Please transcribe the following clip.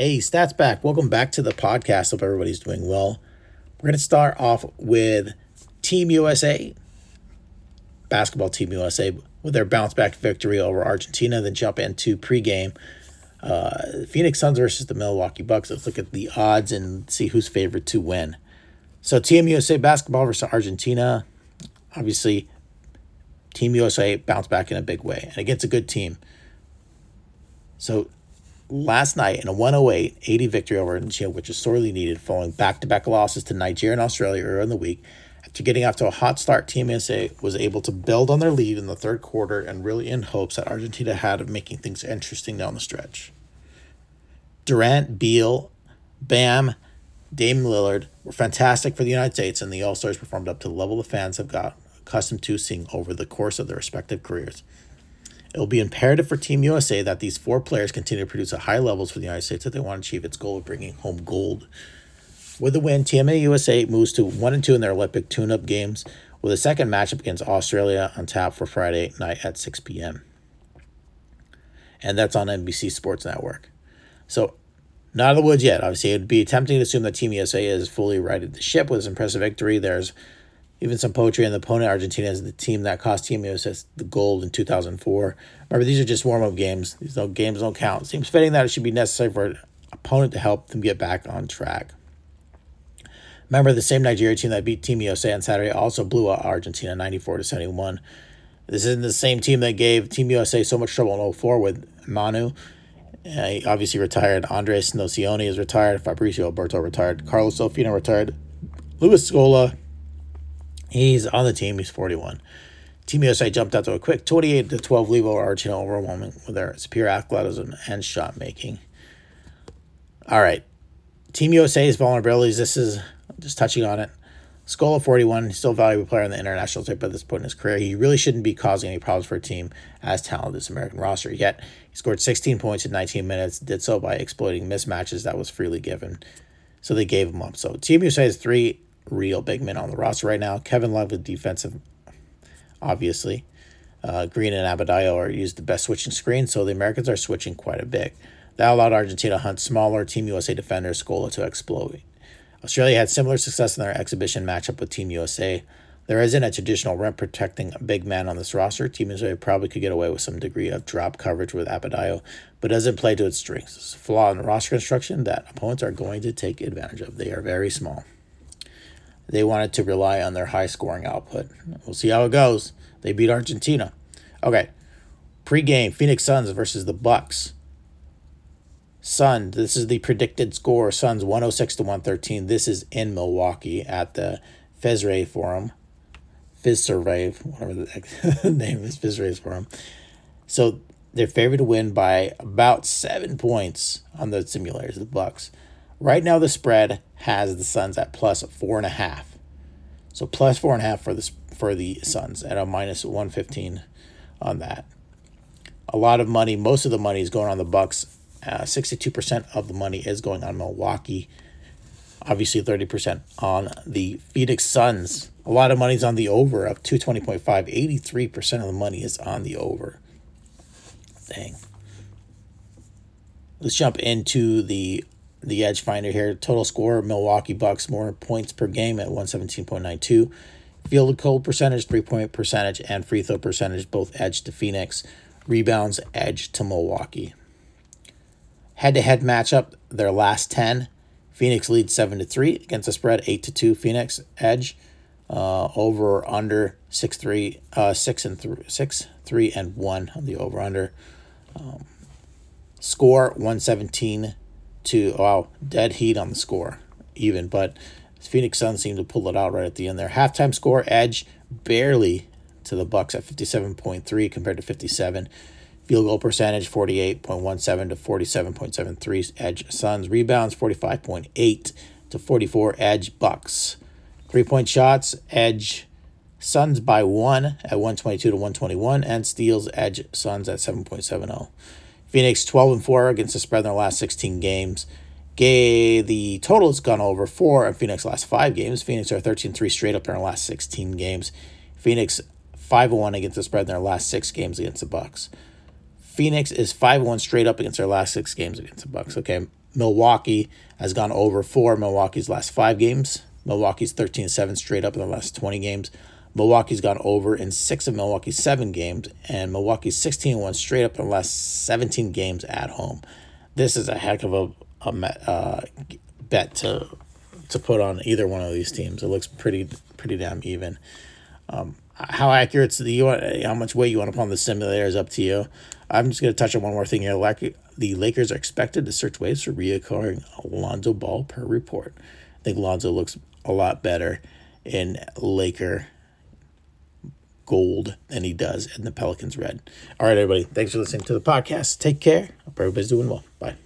Hey, Stats Back. Welcome back to the podcast. Hope everybody's doing well. We're going to start off with Team USA, basketball Team USA, with their bounce back victory over Argentina, then jump into pregame uh, Phoenix Suns versus the Milwaukee Bucks. Let's look at the odds and see who's favored to win. So, Team USA basketball versus Argentina. Obviously, Team USA bounced back in a big way and against a good team. So, last night in a 108 80 victory over Argentina, which is sorely needed following back to back losses to Nigeria and Australia earlier in the week. After getting off to a hot start, Team USA was able to build on their lead in the third quarter and really in hopes that Argentina had of making things interesting down the stretch. Durant, Beal, Bam, Dame Lillard were fantastic for the United States, and the All Stars performed up to the level the fans have got accustomed to seeing over the course of their respective careers. It will be imperative for Team USA that these four players continue to produce at high levels for the United States if they want to achieve its goal of bringing home gold. With the win, Team USA moves to 1 and 2 in their Olympic tune up games, with a second matchup against Australia on tap for Friday night at 6 p.m. And that's on NBC Sports Network. So, not out of the woods yet. Obviously, it would be tempting to assume that Team USA is fully righted the ship with this impressive victory. There's even some poetry in the opponent. Argentina is the team that cost Team USA the gold in 2004. Remember, these are just warm up games. These games don't count. Seems fitting that it should be necessary for an opponent to help them get back on track. Remember, the same Nigeria team that beat Team USA on Saturday also blew out Argentina 94 to 71. This isn't the same team that gave Team USA so much trouble in 04 with Manu. Uh, he obviously retired. Andres Nocioni is retired. Fabricio Oberto retired. Carlos Delfino retired. Luis Scola He's on the team. He's 41. Team USA jumped out to a quick 28 to 12 lead over Argentina, overwhelming with their superior athleticism and shot making. All right. Team USA's vulnerabilities. This is just touching on it. Scola 41, still a valuable player on the international tape at this point in his career. He really shouldn't be causing any problems for a team as talented as American roster. Yet he scored 16 points in 19 minutes, did so by exploiting mismatches that was freely given. So they gave him up. So Team USA has three real big men on the roster right now. Kevin Love with defensive, obviously. Uh, Green and Adebayo are used the best switching screen, so the Americans are switching quite a bit. That allowed Argentina to hunt smaller Team USA defenders, Scola to exploit. Australia had similar success in their exhibition matchup with Team USA. There isn't a traditional rim protecting big man on this roster. Team USA probably could get away with some degree of drop coverage with Adebayo, but doesn't play to its strengths. It's flaw in the roster construction that opponents are going to take advantage of. They are very small. They wanted to rely on their high scoring output. We'll see how it goes. They beat Argentina. Okay. Pre-game, Phoenix Suns versus the Bucks. Sun, this is the predicted score. Suns 106 to 113. This is in Milwaukee at the Fezray Forum. Fiserv, whatever the name is, Fizray Forum. So they're favored to win by about seven points on the simulators, the Bucks. Right now, the spread has the Suns at plus four and a half. So plus four and a half for the for the Suns at a minus one fifteen on that. A lot of money. Most of the money is going on the Bucks. Uh, Sixty two percent of the money is going on Milwaukee. Obviously, thirty percent on the Phoenix Suns. A lot of money's on the over of 220.5. 83% of the money is on the over. Dang. Let's jump into the the edge finder here. Total score Milwaukee Bucks more points per game at 117.92. Field goal percentage, three point percentage, and free throw percentage both edge to Phoenix. Rebounds edge to Milwaukee. Head to head matchup, their last 10. Phoenix leads 7 to 3 against the spread, 8 to 2. Phoenix edge. Uh, over under 6 3 uh 6 and 3 6 3 and 1 on the over under um, score 117 to wow, dead heat on the score, even. But Phoenix Suns seemed to pull it out right at the end there. Halftime score edge barely to the Bucks at fifty seven point three compared to fifty seven. Field goal percentage forty eight point one seven to forty seven point seven three. Edge Suns rebounds forty five point eight to forty four. Edge Bucks three point shots. Edge Suns by one at one twenty two to one twenty one, and steals Edge Suns at seven point seven zero. Phoenix 12 and 4 against the spread in their last 16 games. Gay, the total has gone over 4 in Phoenix last 5 games. Phoenix are 13 3 straight up in their last 16 games. Phoenix 5 1 against the spread in their last 6 games against the Bucks. Phoenix is 5 1 straight up against their last 6 games against the Bucks. Okay. Milwaukee has gone over four Milwaukee's last five games. Milwaukee's 13 7 straight up in the last 20 games. Milwaukee's gone over in six of Milwaukee's seven games, and Milwaukee's 16 1 straight up in the last 17 games at home. This is a heck of a, a uh, bet to to put on either one of these teams. It looks pretty pretty damn even. Um, how accurate do you want? How much weight you want to put on the simulator is up to you. I'm just going to touch on one more thing here. Like the Lakers are expected to search ways for reoccurring Alonzo Ball per report. I think Lonzo looks a lot better in Laker gold than he does in the Pelicans red. All right, everybody. Thanks for listening to the podcast. Take care. Hope everybody's doing well. Bye.